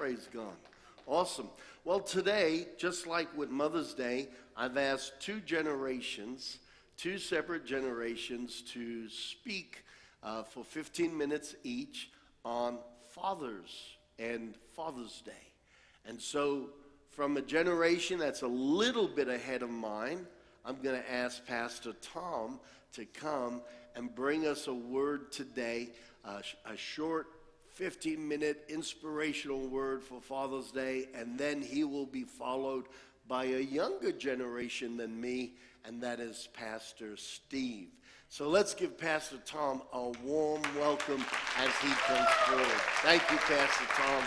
Praise God. Awesome. Well, today, just like with Mother's Day, I've asked two generations, two separate generations, to speak uh, for 15 minutes each on Fathers and Father's Day. And so, from a generation that's a little bit ahead of mine, I'm going to ask Pastor Tom to come and bring us a word today, uh, a short 15 minute inspirational word for Father's Day, and then he will be followed by a younger generation than me, and that is Pastor Steve. So let's give Pastor Tom a warm welcome as he comes forward. Thank you, Pastor Tom.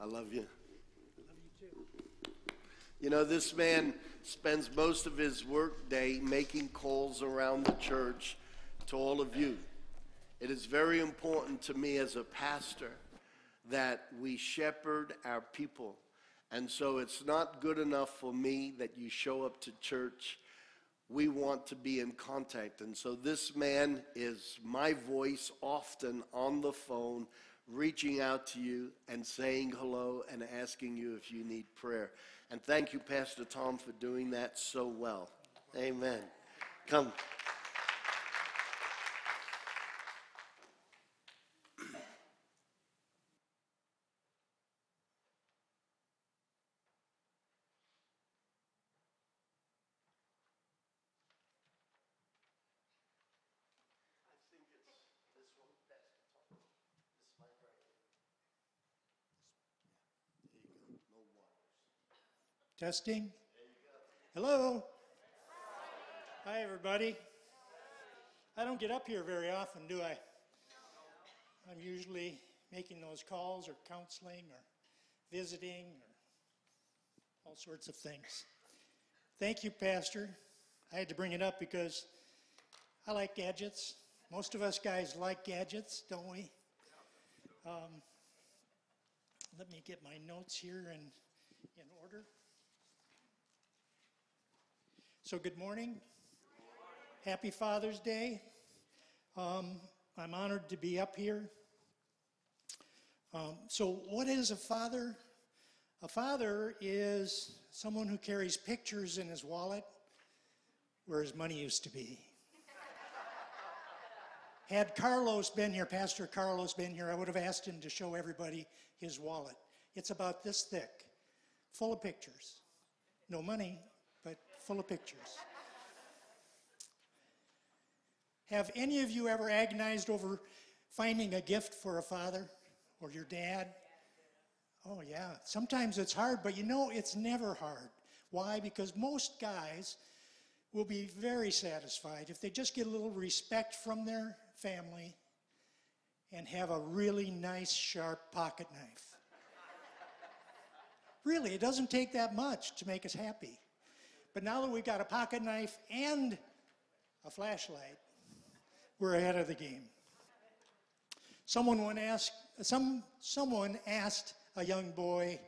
I love you. I love You know, this man spends most of his workday making calls around the church to all of you. It is very important to me as a pastor that we shepherd our people. And so it's not good enough for me that you show up to church. We want to be in contact. And so this man is my voice often on the phone, reaching out to you and saying hello and asking you if you need prayer. And thank you, Pastor Tom, for doing that so well. Amen. Come. Testing. Hello. Hi, everybody. I don't get up here very often, do I? I'm usually making those calls or counseling or visiting or all sorts of things. Thank you, Pastor. I had to bring it up because I like gadgets. Most of us guys like gadgets, don't we? Um, let me get my notes here in, in order. So, good morning. Happy Father's Day. Um, I'm honored to be up here. Um, so, what is a father? A father is someone who carries pictures in his wallet where his money used to be. Had Carlos been here, Pastor Carlos been here, I would have asked him to show everybody his wallet. It's about this thick, full of pictures. No money, full of pictures. Have any of you ever agonized over finding a gift for a father or your dad? Oh, yeah. Sometimes it's hard, but you know, it's never hard. Why? Because most guys will be very satisfied if they just get a little respect from their family and have a really nice, sharp pocket knife. really, it doesn't take that much to make us happy. But now that we've got a pocket knife and a flashlight, we're ahead of the game. Someone, asked, some, someone asked a young boy,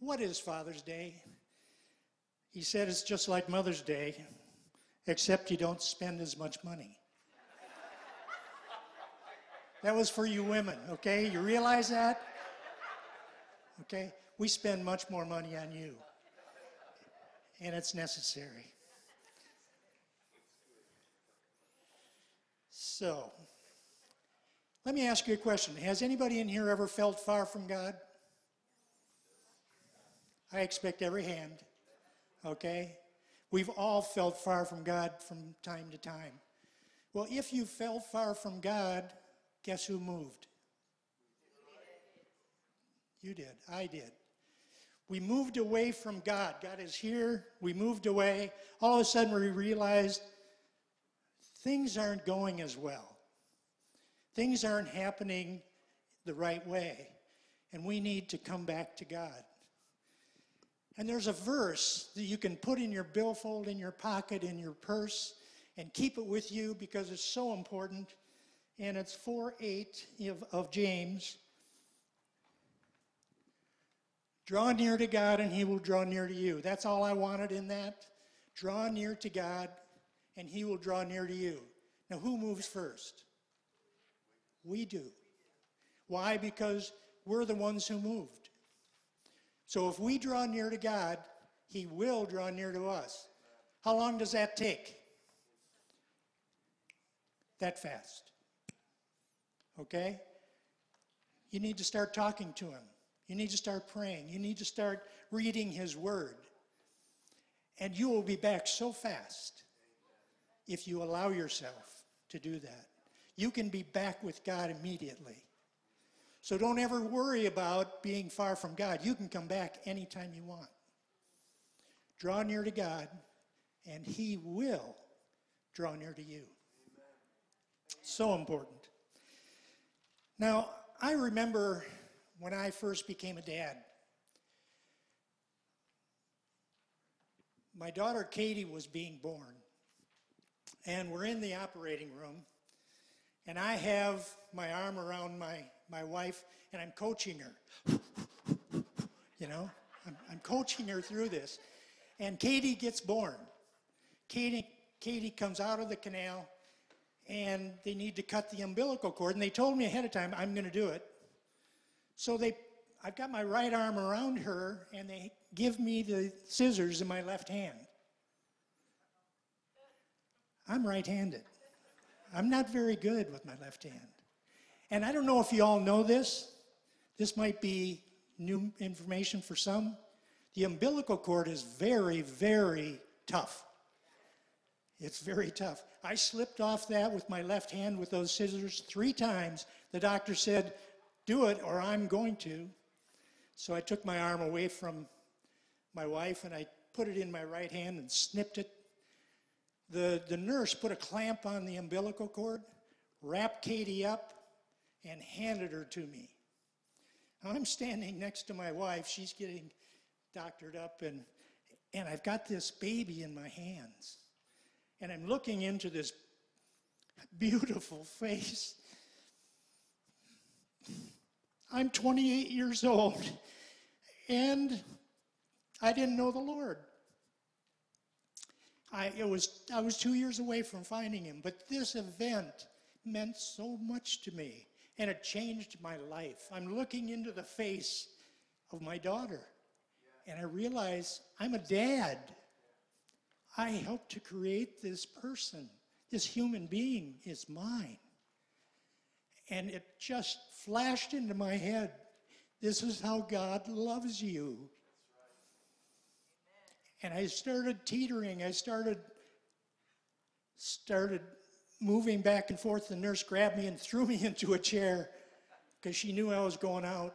What is Father's Day? He said, It's just like Mother's Day, except you don't spend as much money. that was for you women, okay? You realize that? Okay? We spend much more money on you and it's necessary. So, let me ask you a question. Has anybody in here ever felt far from God? I expect every hand, okay? We've all felt far from God from time to time. Well, if you felt far from God, guess who moved? You did. I did. We moved away from God. God is here. We moved away. All of a sudden, we realized things aren't going as well. Things aren't happening the right way. And we need to come back to God. And there's a verse that you can put in your billfold, in your pocket, in your purse, and keep it with you because it's so important. And it's 4 8 of, of James. Draw near to God and he will draw near to you. That's all I wanted in that. Draw near to God and he will draw near to you. Now, who moves first? We do. Why? Because we're the ones who moved. So if we draw near to God, He will draw near to us. How long does that take? That fast. Okay? You need to start talking to Him. You need to start praying. You need to start reading His Word. And you will be back so fast if you allow yourself to do that. You can be back with God immediately. So don't ever worry about being far from God. You can come back anytime you want. Draw near to God, and He will draw near to you. So important. Now, I remember when I first became a dad. My daughter Katie was being born, and we're in the operating room, and I have my arm around my my wife, and I'm coaching her. you know, I'm, I'm coaching her through this. And Katie gets born. Katie, Katie comes out of the canal, and they need to cut the umbilical cord. And they told me ahead of time, I'm going to do it. So they, I've got my right arm around her, and they give me the scissors in my left hand. I'm right handed. I'm not very good with my left hand. And I don't know if you all know this. This might be new information for some. The umbilical cord is very, very tough. It's very tough. I slipped off that with my left hand with those scissors three times. The doctor said, Do it or I'm going to. So I took my arm away from my wife and I put it in my right hand and snipped it. The, the nurse put a clamp on the umbilical cord, wrapped Katie up, and handed her to me. I'm standing next to my wife. She's getting doctored up, and, and I've got this baby in my hands. And I'm looking into this beautiful face. I'm 28 years old, and I didn't know the Lord. I, it was, I was two years away from finding him, but this event meant so much to me and it changed my life. I'm looking into the face of my daughter, and I realize I'm a dad. I helped to create this person. This human being is mine. And it just flashed into my head this is how God loves you. And I started teetering. I started started moving back and forth, the nurse grabbed me and threw me into a chair because she knew I was going out.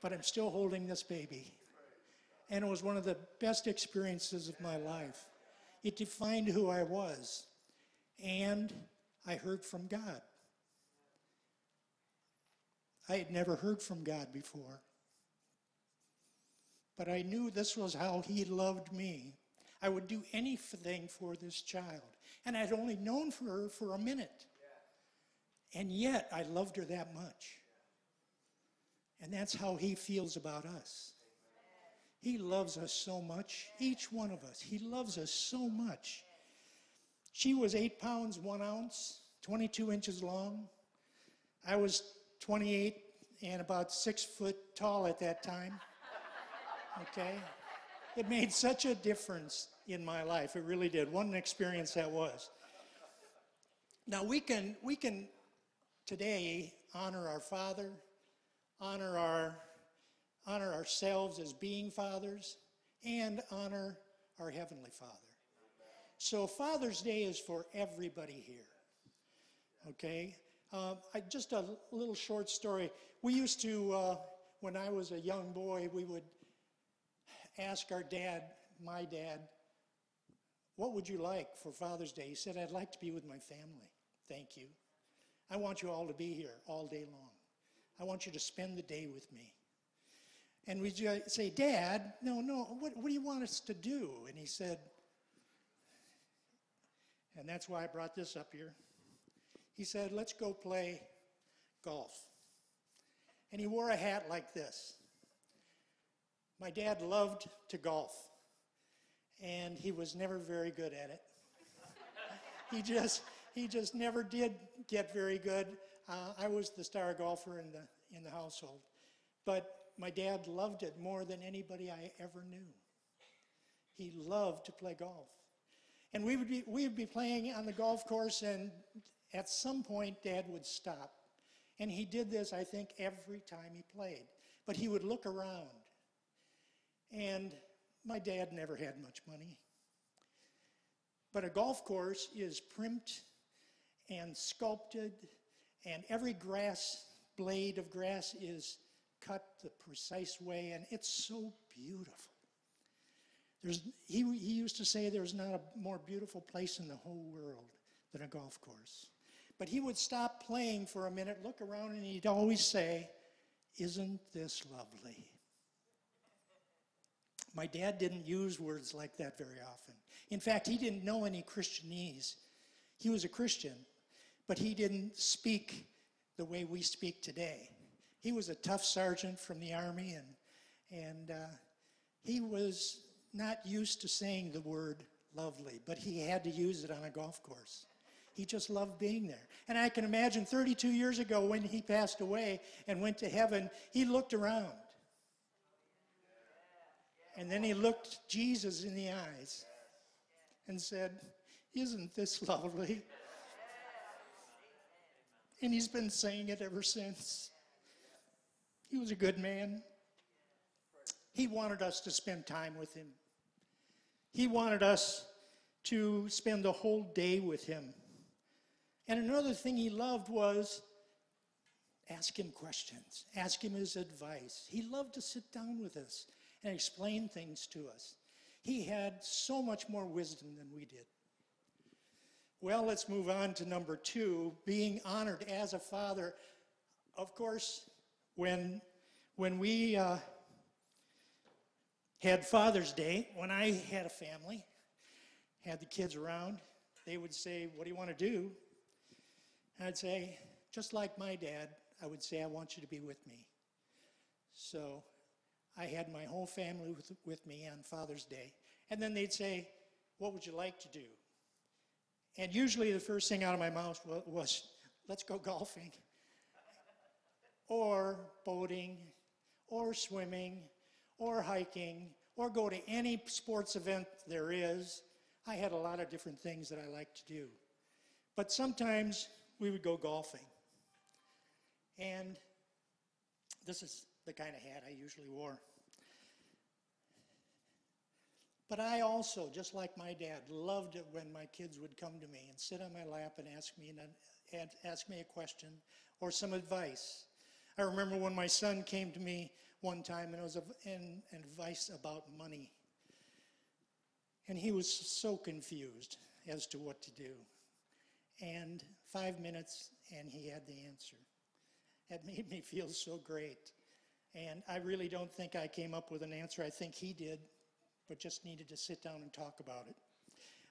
But I'm still holding this baby. And it was one of the best experiences of my life. It defined who I was. And I heard from God. I had never heard from God before. But I knew this was how He loved me. I would do anything for this child. And I'd only known for her for a minute. And yet I loved her that much. And that's how he feels about us. He loves us so much, each one of us. He loves us so much. She was eight pounds, one ounce, 22 inches long. I was 28 and about six foot tall at that time. Okay? It made such a difference in my life. It really did. What an experience that was. Now we can we can today honor our Father, honor our honor ourselves as being fathers, and honor our Heavenly Father. So Father's Day is for everybody here. Okay? Um, I, just a little short story. We used to, uh, when I was a young boy, we would ask our dad, my dad, what would you like for Father's Day? He said, I'd like to be with my family. Thank you. I want you all to be here all day long. I want you to spend the day with me. And we'd say, Dad, no, no, what, what do you want us to do? And he said, and that's why I brought this up here. He said, let's go play golf. And he wore a hat like this. My dad loved to golf, and he was never very good at it. he just he just never did get very good. Uh, I was the star golfer in the, in the household. But my dad loved it more than anybody I ever knew. He loved to play golf. And we would be, we would be playing on the golf course, and at some point, Dad would stop. And he did this, I think, every time he played. But he would look around. And my dad never had much money. But a golf course is primped and sculpted, and every grass blade of grass is cut the precise way, and it's so beautiful. There's, he, he used to say there's not a more beautiful place in the whole world than a golf course. But he would stop playing for a minute, look around, and he'd always say, Isn't this lovely? My dad didn't use words like that very often. In fact, he didn't know any Christianese. He was a Christian, but he didn't speak the way we speak today. He was a tough sergeant from the Army, and, and uh, he was not used to saying the word lovely, but he had to use it on a golf course. He just loved being there. And I can imagine 32 years ago when he passed away and went to heaven, he looked around. And then he looked Jesus in the eyes and said, Isn't this lovely? And he's been saying it ever since. He was a good man. He wanted us to spend time with him. He wanted us to spend the whole day with him. And another thing he loved was ask him questions, ask him his advice. He loved to sit down with us and explain things to us. He had so much more wisdom than we did. Well, let's move on to number two being honored as a father. Of course, when, when we uh, had Father's Day, when I had a family, had the kids around, they would say, What do you want to do? And I'd say, Just like my dad, I would say, I want you to be with me. So I had my whole family with, with me on Father's Day. And then they'd say, What would you like to do? And usually the first thing out of my mouth was, Let's go golfing, or boating, or swimming, or hiking, or go to any sports event there is. I had a lot of different things that I like to do. But sometimes we would go golfing. And this is the kind of hat I usually wore. But I also, just like my dad, loved it when my kids would come to me and sit on my lap and ask me, and ask me a question or some advice. I remember when my son came to me one time and it was an advice about money. And he was so confused as to what to do. And five minutes, and he had the answer. It made me feel so great. And I really don't think I came up with an answer. I think he did, but just needed to sit down and talk about it.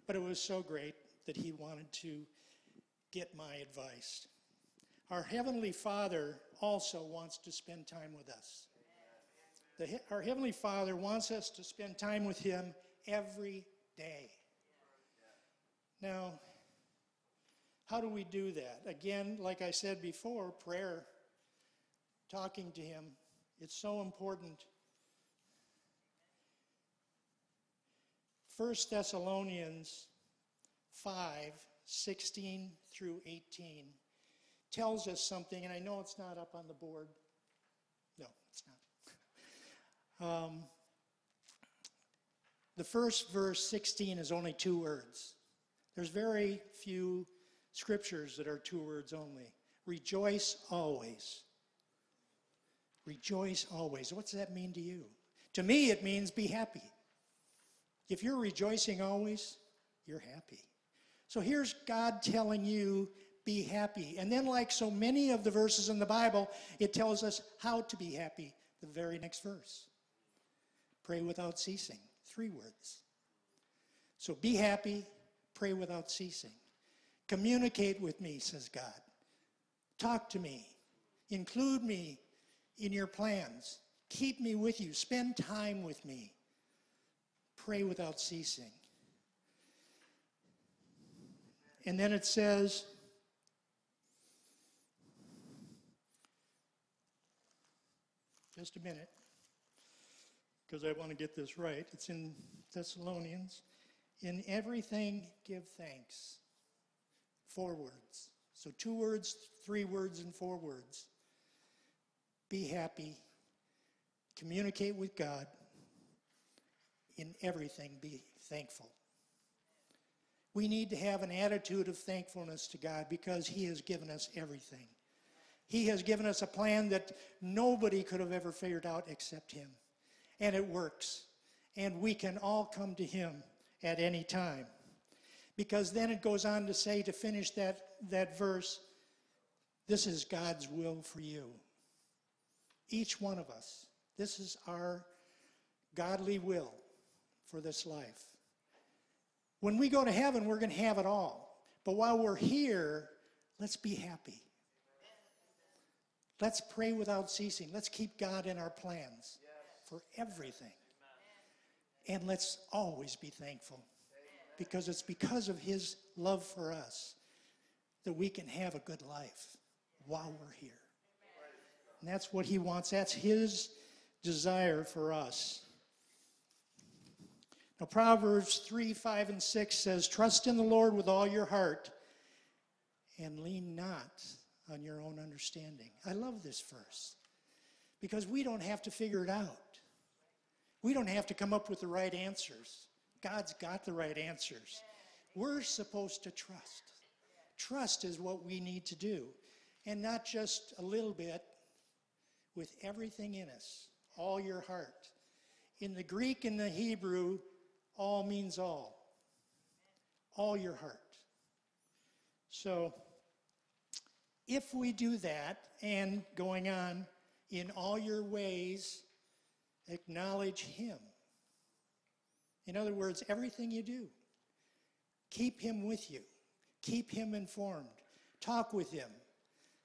But it was so great that he wanted to get my advice. Our Heavenly Father also wants to spend time with us. The, our Heavenly Father wants us to spend time with Him every day. Now, how do we do that? Again, like I said before, prayer, talking to Him, it's so important. 1 Thessalonians 5 16 through 18 tells us something, and I know it's not up on the board. No, it's not. um, the first verse, 16, is only two words. There's very few scriptures that are two words only. Rejoice always. Rejoice always. What's that mean to you? To me, it means be happy. If you're rejoicing always, you're happy. So here's God telling you, be happy. And then, like so many of the verses in the Bible, it tells us how to be happy. The very next verse pray without ceasing. Three words. So be happy, pray without ceasing. Communicate with me, says God. Talk to me. Include me in your plans. Keep me with you. Spend time with me. Pray without ceasing. And then it says, just a minute, because I want to get this right. It's in Thessalonians. In everything, give thanks Four words. So, two words, three words, and four words. Be happy. Communicate with God. In everything, be thankful. We need to have an attitude of thankfulness to God because He has given us everything. He has given us a plan that nobody could have ever figured out except Him. And it works. And we can all come to Him at any time. Because then it goes on to say, to finish that, that verse, this is God's will for you. Each one of us. This is our godly will for this life. When we go to heaven, we're going to have it all. But while we're here, let's be happy. Let's pray without ceasing. Let's keep God in our plans for everything. And let's always be thankful because it's because of His love for us that we can have a good life while we're here. And that's what He wants. That's His desire for us. Now, Proverbs 3 5 and 6 says, Trust in the Lord with all your heart and lean not on your own understanding. I love this verse because we don't have to figure it out. We don't have to come up with the right answers. God's got the right answers. We're supposed to trust. Trust is what we need to do, and not just a little bit, with everything in us, all your heart. In the Greek and the Hebrew, all means all. All your heart. So, if we do that, and going on, in all your ways, acknowledge Him. In other words, everything you do, keep Him with you, keep Him informed, talk with Him.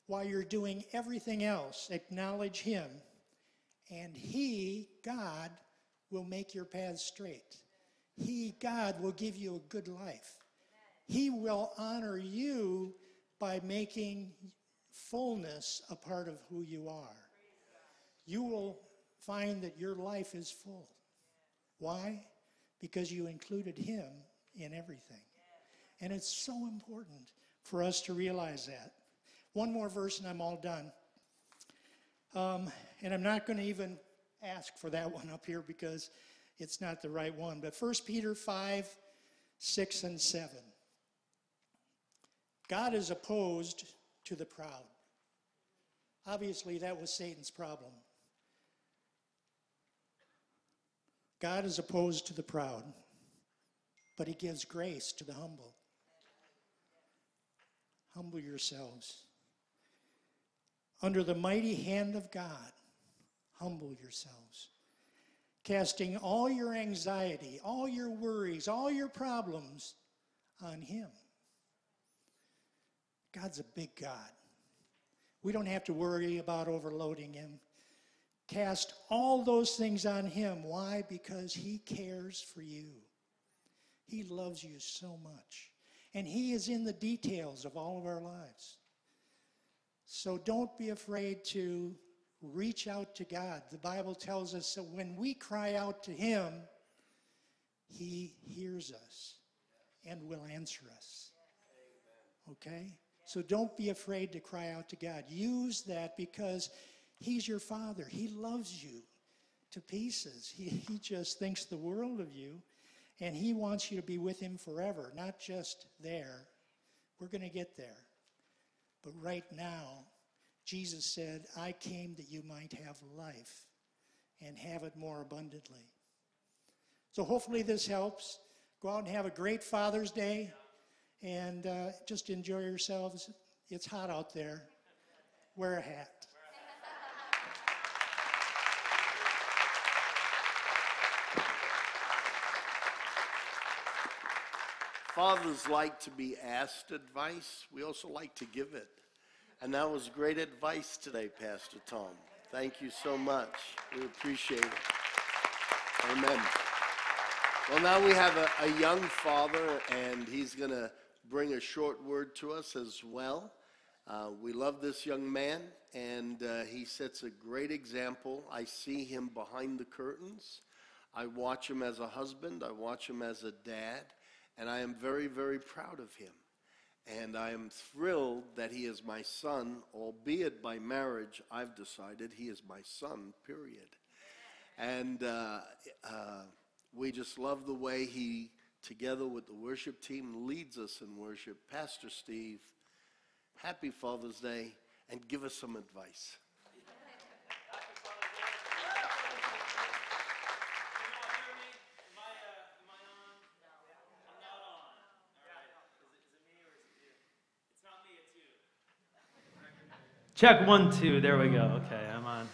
While you're doing everything else, acknowledge Him, and He, God, will make your paths straight. He, God, will give you a good life. He will honor you by making fullness a part of who you are. You will find that your life is full. Why? Because you included Him in everything. And it's so important for us to realize that. One more verse and I'm all done. Um, and I'm not going to even ask for that one up here because it's not the right one. But 1 Peter 5, 6, and 7. God is opposed to the proud. Obviously, that was Satan's problem. God is opposed to the proud, but he gives grace to the humble. Humble yourselves. Under the mighty hand of God, humble yourselves. Casting all your anxiety, all your worries, all your problems on him. God's a big God. We don't have to worry about overloading him. Cast all those things on him. Why? Because he cares for you. He loves you so much. And he is in the details of all of our lives. So don't be afraid to reach out to God. The Bible tells us that when we cry out to him, he hears us and will answer us. Okay? So don't be afraid to cry out to God. Use that because He's your Father. He loves you to pieces. He, he just thinks the world of you, and He wants you to be with Him forever, not just there. We're going to get there. But right now, Jesus said, I came that you might have life and have it more abundantly. So hopefully this helps. Go out and have a great Father's Day and uh, just enjoy yourselves. It's hot out there. Wear a hat. Fathers like to be asked advice. We also like to give it. And that was great advice today, Pastor Tom. Thank you so much. We appreciate it. Amen. Well, now we have a, a young father, and he's going to bring a short word to us as well. Uh, we love this young man, and uh, he sets a great example. I see him behind the curtains. I watch him as a husband, I watch him as a dad, and I am very, very proud of him. And I am thrilled that he is my son, albeit by marriage, I've decided he is my son, period. And uh, uh, we just love the way he, together with the worship team, leads us in worship. Pastor Steve, happy Father's Day, and give us some advice. Check one, two. There we go. Okay, I'm on.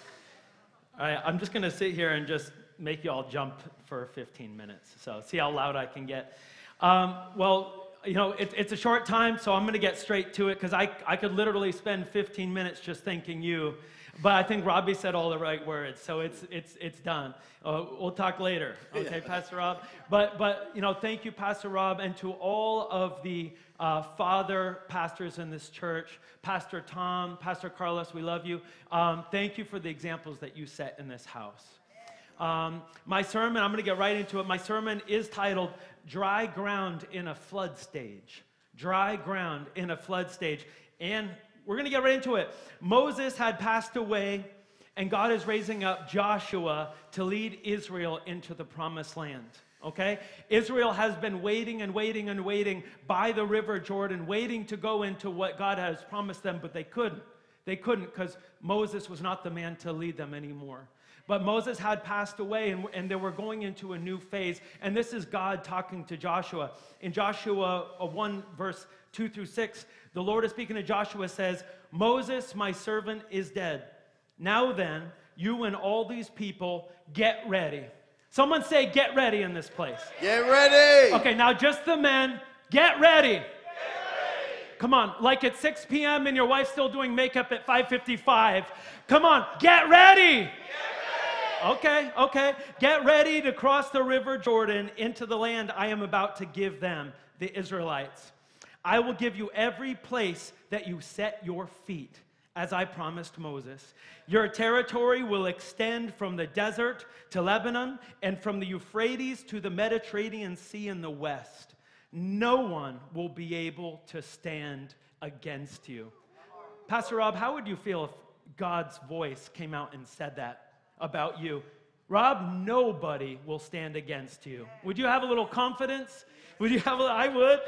All right, I'm just going to sit here and just make you all jump for 15 minutes. So, see how loud I can get. Um, well, you know, it, it's a short time, so I'm going to get straight to it because I, I could literally spend 15 minutes just thanking you. But I think Robbie said all the right words, so it's, it's, it's done. Uh, we'll talk later, okay, Pastor Rob? But, but, you know, thank you, Pastor Rob, and to all of the uh, father pastors in this church, Pastor Tom, Pastor Carlos, we love you. Um, thank you for the examples that you set in this house. Um, my sermon, I'm going to get right into it. My sermon is titled Dry Ground in a Flood Stage. Dry Ground in a Flood Stage. And we're going to get right into it. Moses had passed away, and God is raising up Joshua to lead Israel into the promised land okay? Israel has been waiting and waiting and waiting by the river Jordan, waiting to go into what God has promised them, but they couldn't. They couldn't because Moses was not the man to lead them anymore. But Moses had passed away and, and they were going into a new phase. And this is God talking to Joshua. In Joshua uh, 1, verse 2 through 6, the Lord is speaking to Joshua, says, Moses, my servant, is dead. Now then, you and all these people get ready Someone say, get ready in this place. Get ready. Okay, now just the men, get ready. Get ready. Come on, like at 6 p.m. and your wife's still doing makeup at 5:55. Come on, get ready. Get ready. Okay, okay. Get ready to cross the river Jordan into the land I am about to give them, the Israelites. I will give you every place that you set your feet as I promised Moses. Your territory will extend from the desert to Lebanon and from the Euphrates to the Mediterranean Sea in the west. No one will be able to stand against you. Pastor Rob, how would you feel if God's voice came out and said that about you? Rob, nobody will stand against you. Would you have a little confidence? Would you have a, I would.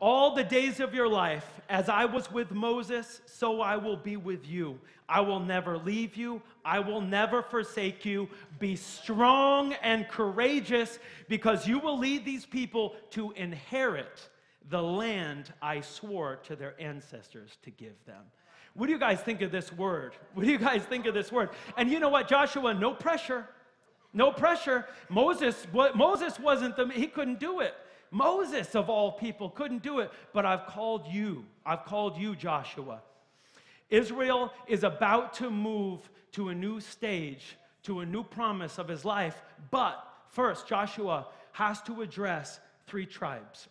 All the days of your life, as I was with Moses, so I will be with you. I will never leave you. I will never forsake you. Be strong and courageous because you will lead these people to inherit the land I swore to their ancestors to give them. What do you guys think of this word? What do you guys think of this word? And you know what, Joshua, no pressure. No pressure. Moses, Moses wasn't the, he couldn't do it. Moses, of all people, couldn't do it, but I've called you. I've called you, Joshua. Israel is about to move to a new stage, to a new promise of his life, but first, Joshua has to address three tribes.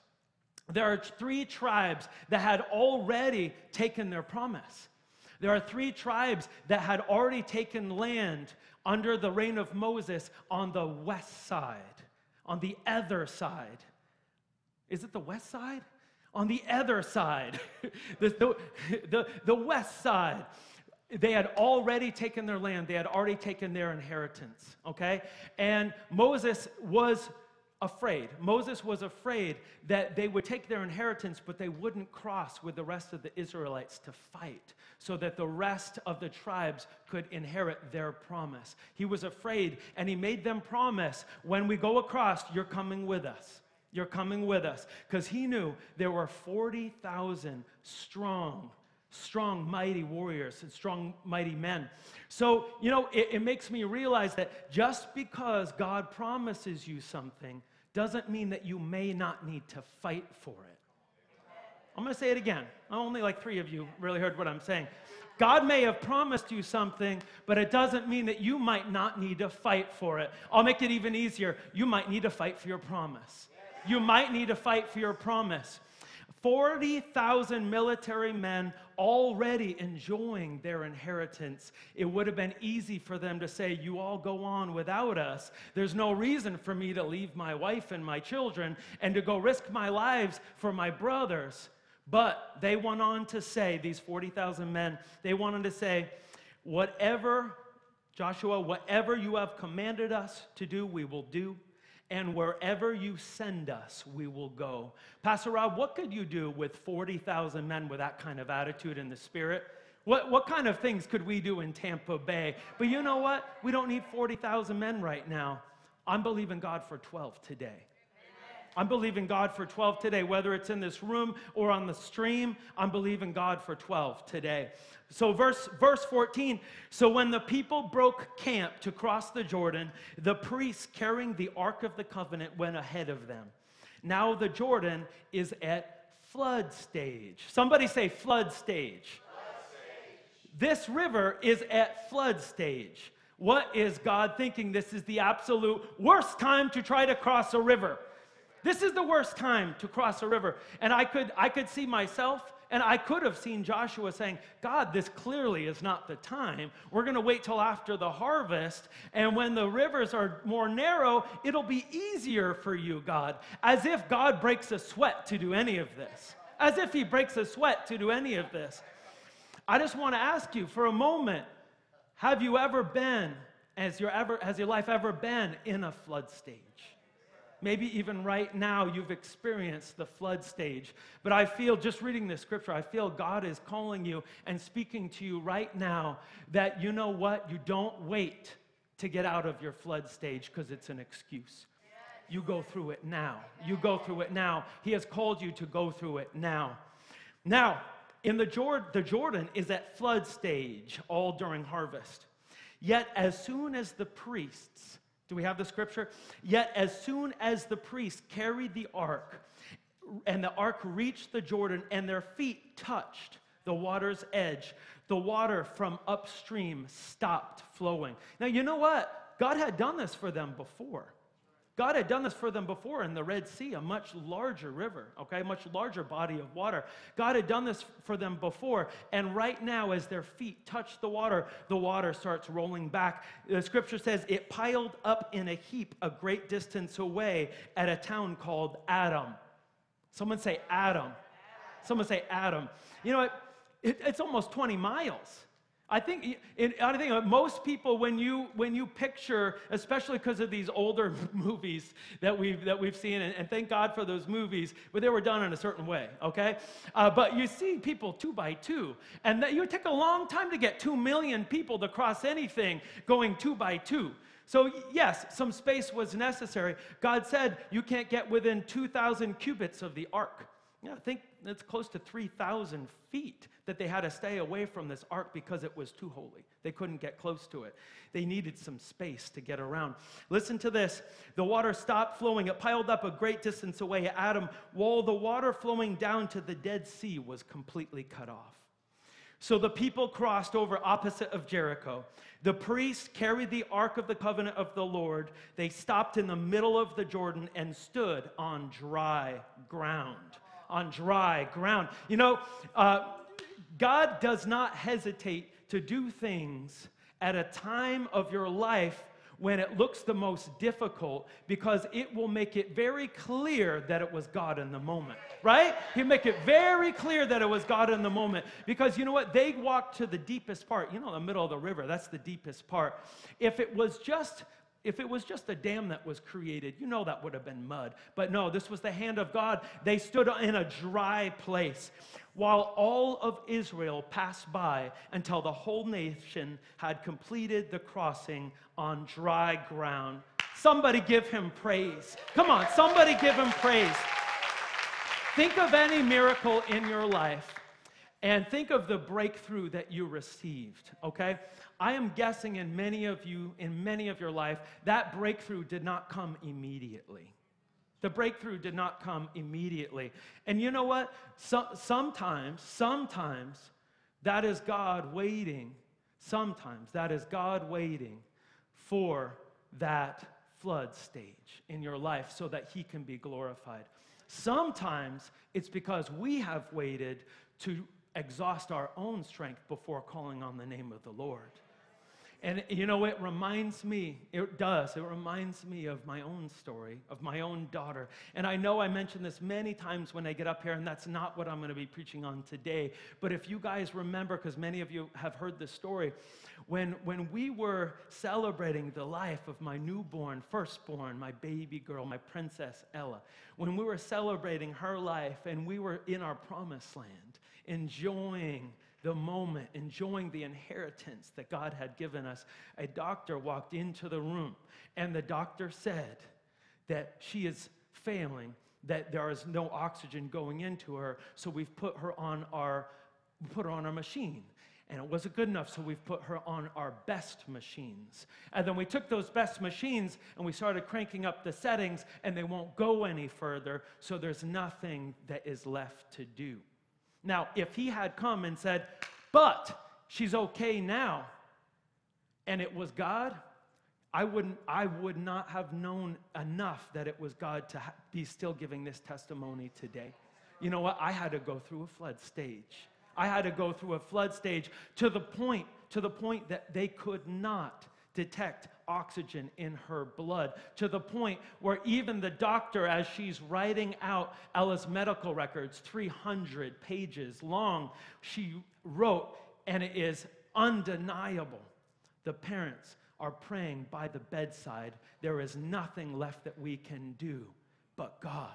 There are three tribes that had already taken their promise. There are three tribes that had already taken land under the reign of Moses on the west side, on the other side. Is it the west side? On the other side, the, the, the, the west side, they had already taken their land, they had already taken their inheritance, okay? And Moses was afraid. Moses was afraid that they would take their inheritance, but they wouldn't cross with the rest of the Israelites to fight so that the rest of the tribes could inherit their promise. He was afraid, and he made them promise when we go across, you're coming with us. You're coming with us. Because he knew there were 40,000 strong, strong, mighty warriors and strong, mighty men. So, you know, it, it makes me realize that just because God promises you something doesn't mean that you may not need to fight for it. I'm going to say it again. Only like three of you really heard what I'm saying. God may have promised you something, but it doesn't mean that you might not need to fight for it. I'll make it even easier. You might need to fight for your promise you might need to fight for your promise. 40,000 military men already enjoying their inheritance. It would have been easy for them to say, You all go on without us. There's no reason for me to leave my wife and my children and to go risk my lives for my brothers. But they went on to say, these 40,000 men, they wanted to say, Whatever, Joshua, whatever you have commanded us to do, we will do and wherever you send us, we will go. Pastor Rob, what could you do with 40,000 men with that kind of attitude in the spirit? What, what kind of things could we do in Tampa Bay? But you know what? We don't need 40,000 men right now. I'm believing God for 12 today. I'm believing God for 12 today, whether it's in this room or on the stream. I'm believing God for 12 today. So, verse, verse 14 So, when the people broke camp to cross the Jordan, the priests carrying the Ark of the Covenant went ahead of them. Now, the Jordan is at flood stage. Somebody say flood stage. Flood stage. This river is at flood stage. What is God thinking? This is the absolute worst time to try to cross a river. This is the worst time to cross a river. And I could, I could see myself and I could have seen Joshua saying, God, this clearly is not the time. We're going to wait till after the harvest. And when the rivers are more narrow, it'll be easier for you, God. As if God breaks a sweat to do any of this. As if he breaks a sweat to do any of this. I just want to ask you for a moment have you ever been, has your, ever, has your life ever been in a flood stage? Maybe even right now you've experienced the flood stage. But I feel, just reading this scripture, I feel God is calling you and speaking to you right now that you know what? You don't wait to get out of your flood stage because it's an excuse. You go through it now. You go through it now. He has called you to go through it now. Now, in the Jordan, the Jordan is at flood stage all during harvest. Yet, as soon as the priests do we have the scripture? Yet, as soon as the priests carried the ark, and the ark reached the Jordan, and their feet touched the water's edge, the water from upstream stopped flowing. Now, you know what? God had done this for them before. God had done this for them before in the Red Sea, a much larger river, okay, a much larger body of water. God had done this for them before, and right now, as their feet touch the water, the water starts rolling back. The scripture says it piled up in a heap a great distance away at a town called Adam. Someone say Adam. Someone say Adam. You know, it, it, it's almost 20 miles. I think, I think most people, when you, when you picture, especially because of these older movies that we've, that we've seen, and, and, thank God for those movies, but they were done in a certain way, okay? Uh, but you see people two by two, and that, you take a long time to get two million people to cross anything going two by two. So, yes, some space was necessary. God said you can't get within 2,000 cubits of the ark. Yeah, I think it's close to 3,000 feet that they had to stay away from this ark because it was too holy. They couldn't get close to it. They needed some space to get around. Listen to this. The water stopped flowing. It piled up a great distance away. Adam, while the water flowing down to the Dead Sea was completely cut off. So the people crossed over opposite of Jericho. The priests carried the ark of the covenant of the Lord. They stopped in the middle of the Jordan and stood on dry ground on dry ground. You know, uh, God does not hesitate to do things at a time of your life when it looks the most difficult because it will make it very clear that it was God in the moment, right? He'll make it very clear that it was God in the moment because you know what? They walked to the deepest part. You know, the middle of the river, that's the deepest part. If it was just if it was just a dam that was created, you know that would have been mud. But no, this was the hand of God. They stood in a dry place while all of Israel passed by until the whole nation had completed the crossing on dry ground. Somebody give him praise. Come on, somebody give him praise. Think of any miracle in your life and think of the breakthrough that you received, okay? I am guessing in many of you, in many of your life, that breakthrough did not come immediately. The breakthrough did not come immediately. And you know what? So, sometimes, sometimes that is God waiting. Sometimes that is God waiting for that flood stage in your life so that He can be glorified. Sometimes it's because we have waited to exhaust our own strength before calling on the name of the Lord. And you know, it reminds me, it does, it reminds me of my own story, of my own daughter. And I know I mention this many times when I get up here, and that's not what I'm going to be preaching on today. But if you guys remember, because many of you have heard this story, when, when we were celebrating the life of my newborn, firstborn, my baby girl, my princess Ella, when we were celebrating her life and we were in our promised land, enjoying the moment, enjoying the inheritance that God had given us, a doctor walked into the room and the doctor said that she is failing, that there is no oxygen going into her, so we've put her on our put her on our machine. And it wasn't good enough, so we've put her on our best machines. And then we took those best machines and we started cranking up the settings, and they won't go any further, so there's nothing that is left to do. Now, if he had come and said, but she's okay now, and it was God, I, wouldn't, I would not have known enough that it was God to ha- be still giving this testimony today. You know what? I had to go through a flood stage. I had to go through a flood stage to the point, to the point that they could not detect oxygen in her blood to the point where even the doctor, as she's writing out Ella's medical records, 300 pages long, she wrote, and it is undeniable. The parents are praying by the bedside. There is nothing left that we can do but God.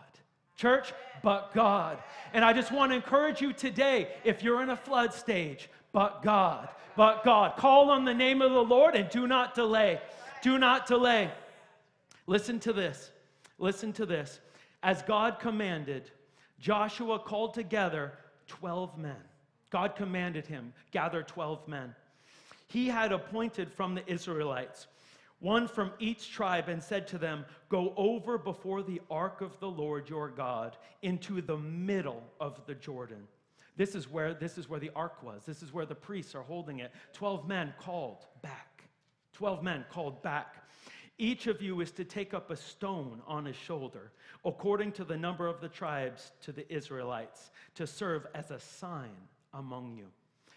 Church, but God. And I just want to encourage you today if you're in a flood stage, but God, but God. Call on the name of the Lord and do not delay. Do not delay. Listen to this. Listen to this. As God commanded, Joshua called together 12 men. God commanded him, gather 12 men. He had appointed from the Israelites one from each tribe and said to them, Go over before the ark of the Lord your God into the middle of the Jordan. This is where, this is where the ark was. This is where the priests are holding it. 12 men called back. 12 men called back. Each of you is to take up a stone on his shoulder, according to the number of the tribes to the Israelites, to serve as a sign among you.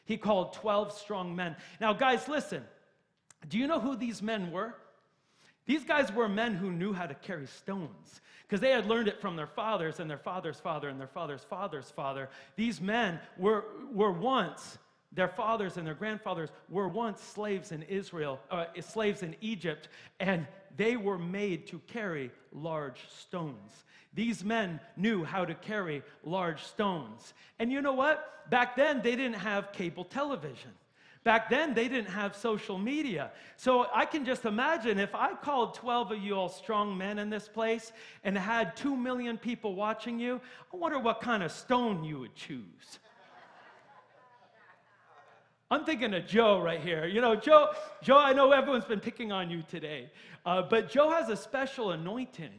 He called 12 strong men. Now, guys, listen. Do you know who these men were? These guys were men who knew how to carry stones because they had learned it from their fathers and their father's father and their father's father's father. These men were, were once their fathers and their grandfathers were once slaves in Israel, uh, slaves in Egypt, and they were made to carry large stones. These men knew how to carry large stones. And you know what? Back then, they didn't have cable television. Back then, they didn't have social media. So I can just imagine if I called 12 of you all strong men in this place and had 2 million people watching you, I wonder what kind of stone you would choose. I'm thinking of Joe right here. You know, Joe, Joe, I know everyone's been picking on you today, uh, but Joe has a special anointing,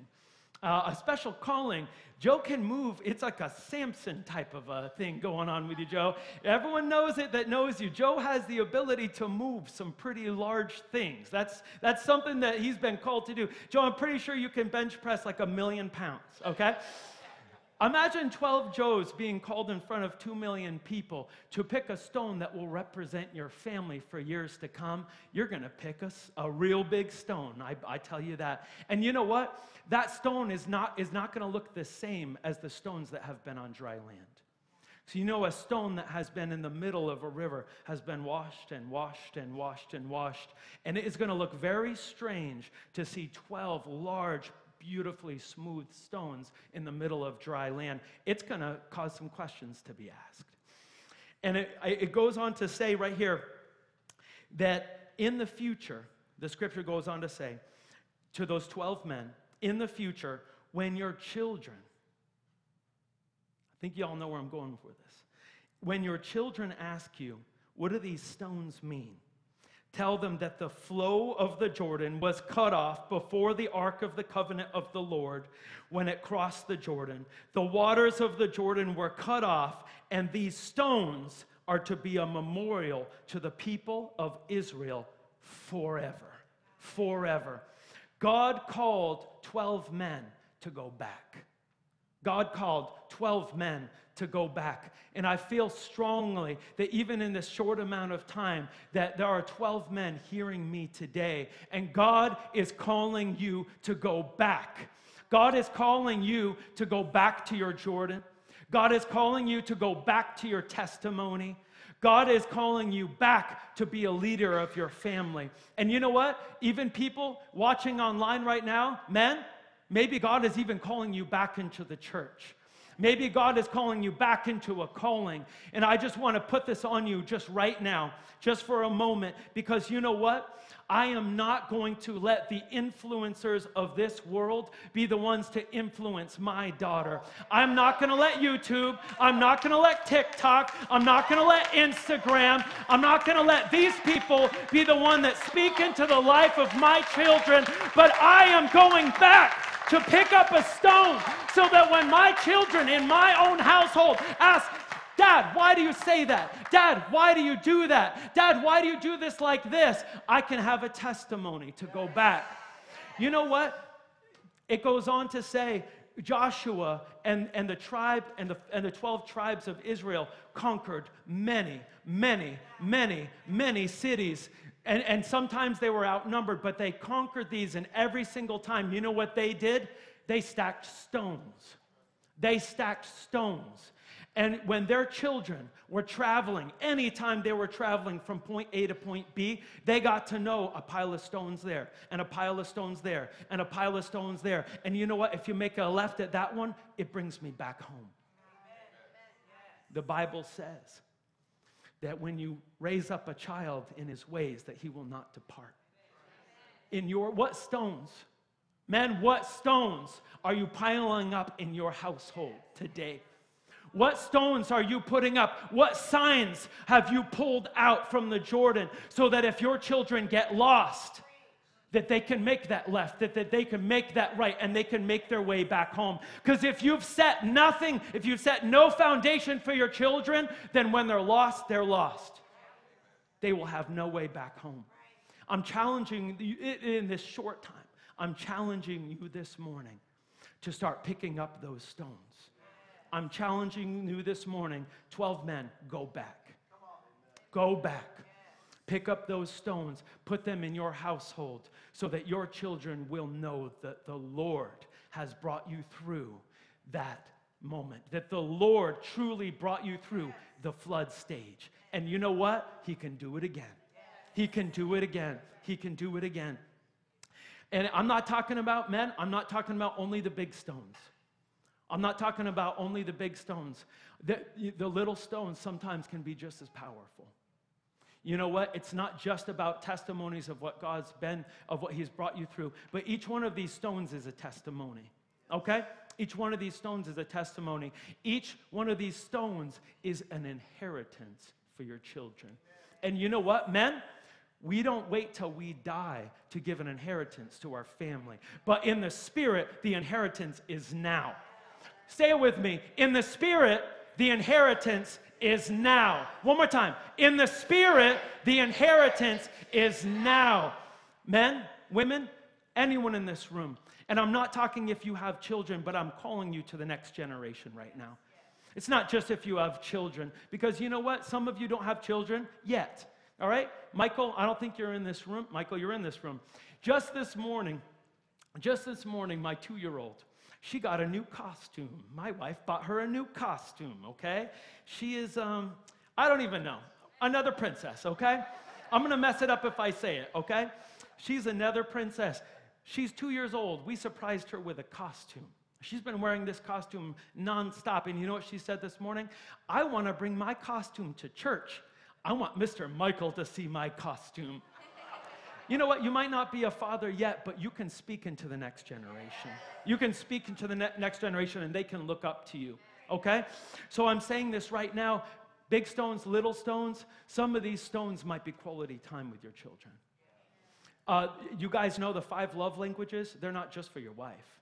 uh, a special calling. Joe can move. It's like a Samson type of a thing going on with you, Joe. Everyone knows it that knows you. Joe has the ability to move some pretty large things. That's, that's something that he's been called to do. Joe, I'm pretty sure you can bench press like a million pounds, okay? Imagine 12 Joes being called in front of 2 million people to pick a stone that will represent your family for years to come. You're going to pick a, a real big stone, I, I tell you that. And you know what? That stone is not, is not going to look the same as the stones that have been on dry land. So, you know, a stone that has been in the middle of a river has been washed and washed and washed and washed. And it is going to look very strange to see 12 large, beautifully smooth stones in the middle of dry land, it's going to cause some questions to be asked. And it, it goes on to say right here that in the future, the scripture goes on to say to those 12 men, in the future, when your children, I think you all know where I'm going with this, when your children ask you, what do these stones mean? Tell them that the flow of the Jordan was cut off before the ark of the covenant of the Lord when it crossed the Jordan. The waters of the Jordan were cut off, and these stones are to be a memorial to the people of Israel forever. Forever. God called 12 men to go back. God called 12 men to go back. And I feel strongly that even in this short amount of time that there are 12 men hearing me today and God is calling you to go back. God is calling you to go back to your Jordan. God is calling you to go back to your testimony. God is calling you back to be a leader of your family. And you know what? Even people watching online right now, men, maybe God is even calling you back into the church. Maybe God is calling you back into a calling. And I just want to put this on you just right now, just for a moment, because you know what? I am not going to let the influencers of this world be the ones to influence my daughter. I'm not going to let YouTube. I'm not going to let TikTok. I'm not going to let Instagram. I'm not going to let these people be the one that speak into the life of my children. But I am going back to pick up a stone so that when my children in my own household ask, Dad, why do you say that? Dad, why do you do that? Dad, why do you do this like this? I can have a testimony to go back. You know what? It goes on to say, Joshua and, and the tribe and the, and the 12 tribes of Israel conquered many, many, many, many cities. And, and sometimes they were outnumbered, but they conquered these, and every single time, you know what they did? They stacked stones. They stacked stones. And when their children were traveling, anytime they were traveling from point A to point B, they got to know a pile of stones there, and a pile of stones there, and a pile of stones there. And you know what? If you make a left at that one, it brings me back home. The Bible says that when you raise up a child in his ways, that he will not depart. In your, what stones? Man, what stones are you piling up in your household today? What stones are you putting up? What signs have you pulled out from the Jordan so that if your children get lost, that they can make that left, that, that they can make that right, and they can make their way back home. Because if you've set nothing, if you've set no foundation for your children, then when they're lost, they're lost. They will have no way back home. I'm challenging you in this short time, I'm challenging you this morning to start picking up those stones I'm challenging you this morning 12 men, go back. Go back. Pick up those stones, put them in your household so that your children will know that the Lord has brought you through that moment, that the Lord truly brought you through the flood stage. And you know what? He can do it again. He can do it again. He can do it again. And I'm not talking about men, I'm not talking about only the big stones. I'm not talking about only the big stones. The, the little stones sometimes can be just as powerful. You know what? It's not just about testimonies of what God's been, of what He's brought you through, but each one of these stones is a testimony. Okay? Each one of these stones is a testimony. Each one of these stones is an inheritance for your children. And you know what, men? We don't wait till we die to give an inheritance to our family. But in the spirit, the inheritance is now. Stay with me. In the spirit, the inheritance is now. One more time. In the spirit, the inheritance is now. Men, women, anyone in this room. And I'm not talking if you have children, but I'm calling you to the next generation right now. It's not just if you have children, because you know what? Some of you don't have children yet. All right? Michael, I don't think you're in this room. Michael, you're in this room. Just this morning, just this morning, my two year old, she got a new costume. My wife bought her a new costume, okay? She is, um, I don't even know, another princess, okay? I'm gonna mess it up if I say it, okay? She's another princess. She's two years old. We surprised her with a costume. She's been wearing this costume nonstop. And you know what she said this morning? I wanna bring my costume to church. I want Mr. Michael to see my costume. You know what? You might not be a father yet, but you can speak into the next generation. You can speak into the ne- next generation and they can look up to you. Okay? So I'm saying this right now big stones, little stones. Some of these stones might be quality time with your children. Uh, you guys know the five love languages? They're not just for your wife,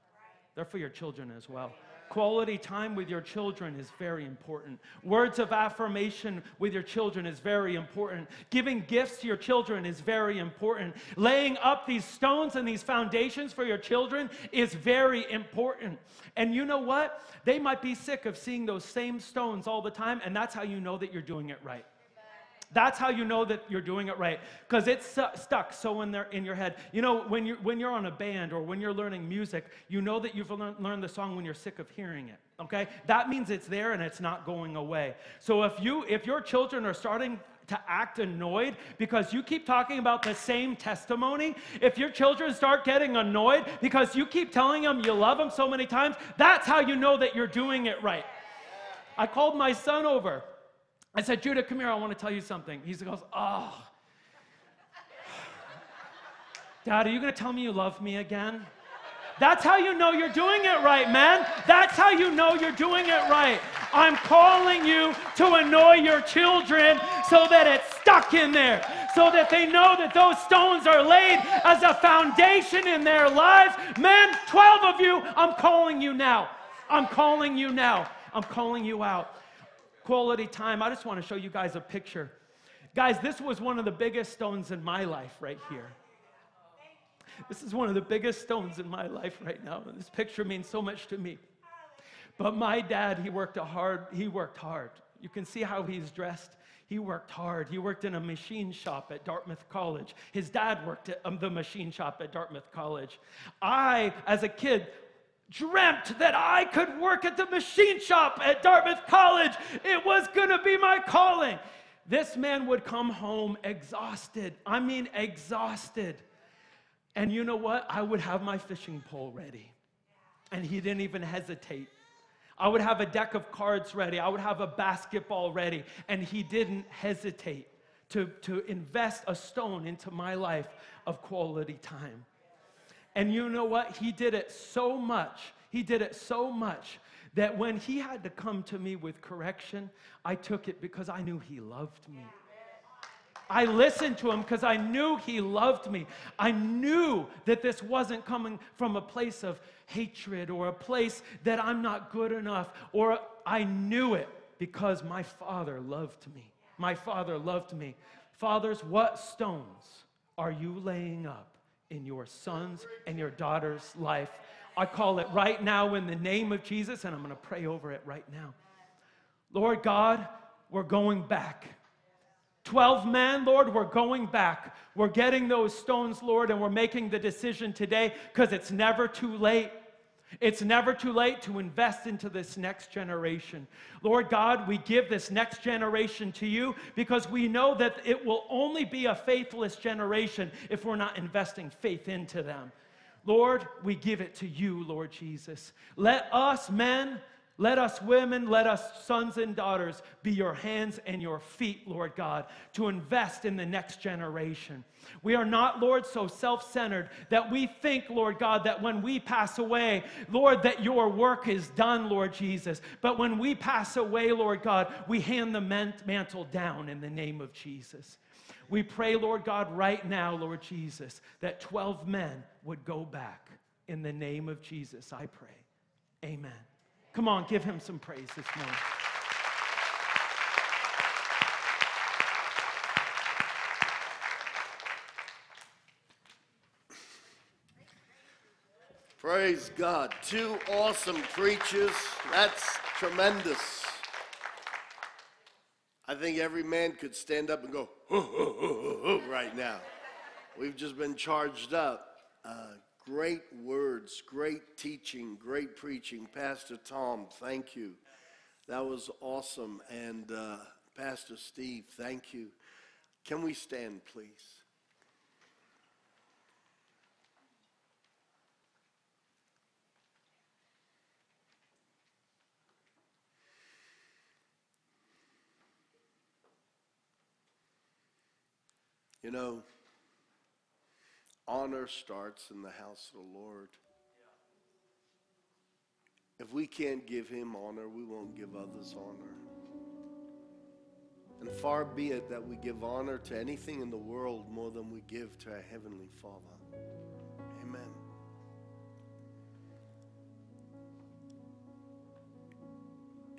they're for your children as well. Quality time with your children is very important. Words of affirmation with your children is very important. Giving gifts to your children is very important. Laying up these stones and these foundations for your children is very important. And you know what? They might be sick of seeing those same stones all the time, and that's how you know that you're doing it right. That's how you know that you're doing it right, because it's stuck so in there in your head. You know, when you're when you're on a band or when you're learning music, you know that you've learned the song when you're sick of hearing it. Okay, that means it's there and it's not going away. So if you if your children are starting to act annoyed because you keep talking about the same testimony, if your children start getting annoyed because you keep telling them you love them so many times, that's how you know that you're doing it right. I called my son over I said, Judah, come here. I want to tell you something. He goes, Oh. Dad, are you going to tell me you love me again? That's how you know you're doing it right, man. That's how you know you're doing it right. I'm calling you to annoy your children so that it's stuck in there, so that they know that those stones are laid as a foundation in their lives. Man, 12 of you, I'm calling you now. I'm calling you now. I'm calling you out quality time. I just want to show you guys a picture. Guys, this was one of the biggest stones in my life right here. This is one of the biggest stones in my life right now. This picture means so much to me. But my dad, he worked hard, he worked hard. You can see how he's dressed. He worked hard. He worked in a machine shop at Dartmouth College. His dad worked at um, the machine shop at Dartmouth College. I, as a kid, dreamt that I could work at the machine shop at Dartmouth College. It was going to be my calling. This man would come home exhausted. I mean, exhausted. And you know what? I would have my fishing pole ready. And he didn't even hesitate. I would have a deck of cards ready. I would have a basketball ready. And he didn't hesitate to, to invest a stone into my life of quality time. And you know what? He did it so much. He did it so much that when he had to come to me with correction, I took it because I knew he loved me. I listened to him because I knew he loved me. I knew that this wasn't coming from a place of hatred or a place that I'm not good enough, or I knew it because my father loved me. My father loved me. Fathers, what stones are you laying up in your son's and your daughter's life. I call it right now in the name of Jesus, and I'm going to pray over it right now. Lord God, we're going back. 12 men, Lord, we're going back. We're getting those stones, Lord, and we're making the decision today because it's never too late. It's never too late to invest into this next generation. Lord God, we give this next generation to you because we know that it will only be a faithless generation if we're not investing faith into them. Lord, we give it to you, Lord Jesus. Let us, men, let us women, let us sons and daughters be your hands and your feet, Lord God, to invest in the next generation. We are not, Lord, so self centered that we think, Lord God, that when we pass away, Lord, that your work is done, Lord Jesus. But when we pass away, Lord God, we hand the mantle down in the name of Jesus. We pray, Lord God, right now, Lord Jesus, that 12 men would go back. In the name of Jesus, I pray. Amen. Come on, give him some praise this morning. Praise God. Two awesome preachers. That's tremendous. I think every man could stand up and go, right now. We've just been charged up. Uh, Great words, great teaching, great preaching. Pastor Tom, thank you. That was awesome. And uh, Pastor Steve, thank you. Can we stand, please? You know, honor starts in the house of the Lord. If we can't give him honor, we won't give others honor. And far be it that we give honor to anything in the world more than we give to our Heavenly Father. Amen.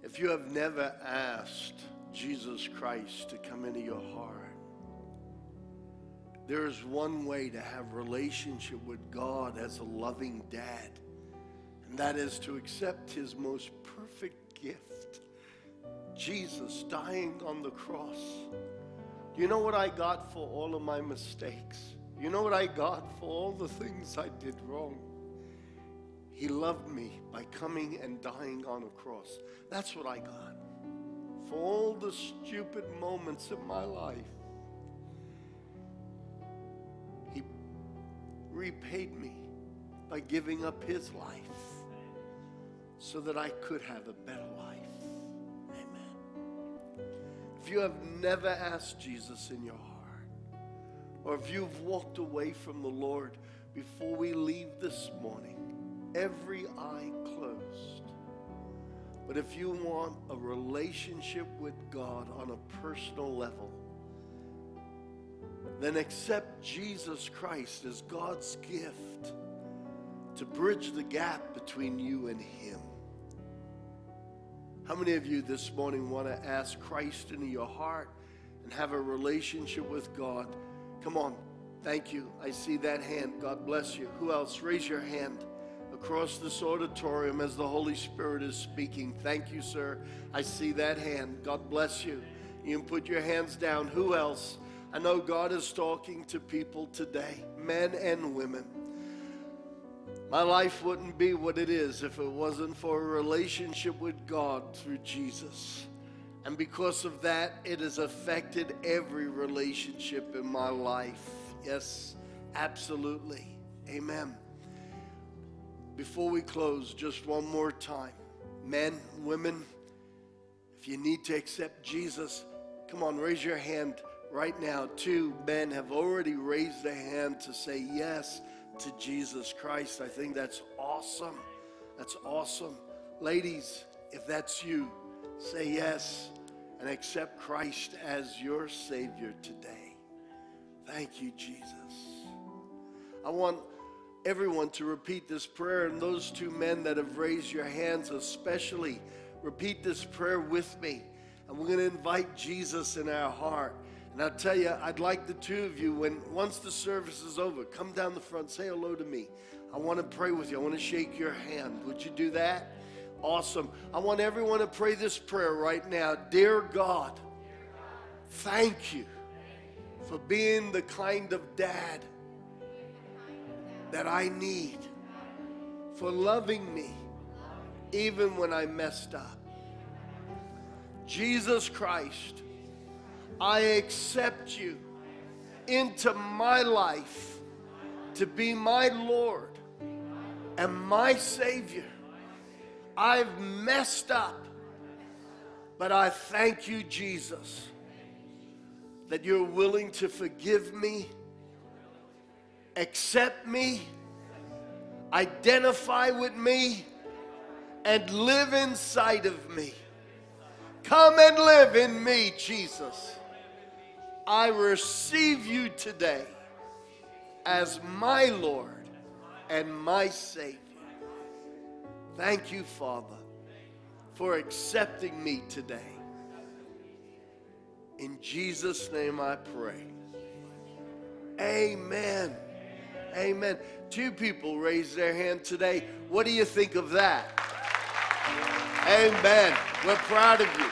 If you have never asked Jesus Christ to come into your heart, there is one way to have relationship with God as a loving dad, and that is to accept his most perfect gift, Jesus dying on the cross. You know what I got for all of my mistakes? You know what I got for all the things I did wrong? He loved me by coming and dying on a cross. That's what I got. For all the stupid moments of my life, repaid me by giving up His life so that I could have a better life. Amen. If you have never asked Jesus in your heart, or if you've walked away from the Lord before we leave this morning, every eye closed. But if you want a relationship with God on a personal level, then accept Jesus Christ as God's gift to bridge the gap between you and Him. How many of you this morning want to ask Christ into your heart and have a relationship with God? Come on. Thank you. I see that hand. God bless you. Who else? Raise your hand across this auditorium as the Holy Spirit is speaking. Thank you, sir. I see that hand. God bless you. You can put your hands down. Who else? I know God is talking to people today, men and women. My life wouldn't be what it is if it wasn't for a relationship with God through Jesus. And because of that, it has affected every relationship in my life. Yes, absolutely. Amen. Before we close, just one more time. Men, women, if you need to accept Jesus, come on, raise your hand right now. Two men have already raised their hand to say yes to Jesus Christ. I think that's awesome. That's awesome. Ladies, if that's you, say yes and accept Christ as your Savior today. Thank you, Jesus. I want everyone to repeat this prayer, and those two men that have raised your hands, especially, repeat this prayer with me. And we're going to invite Jesus in our heart. And I'll tell you, I'd like the two of you, when once the service is over, come down the front, say hello to me. I want to pray with you. I want to shake your hand. Would you do that? Awesome. I want everyone to pray this prayer right now. Dear God, thank you for being the kind of dad that I need, for loving me even when I messed up. Jesus Christ, I accept you into my life to be my Lord and my Savior. I've messed up, but I thank you, Jesus, that you're willing to forgive me, accept me, identify with me, and live inside of me. Come and live in me, Jesus. I receive you today as my Lord and my Savior. Thank you, Father, for accepting me today. In Jesus' name I pray. Amen. Amen. Two people raised their hand today. What do you think of that? Amen. We're proud of you.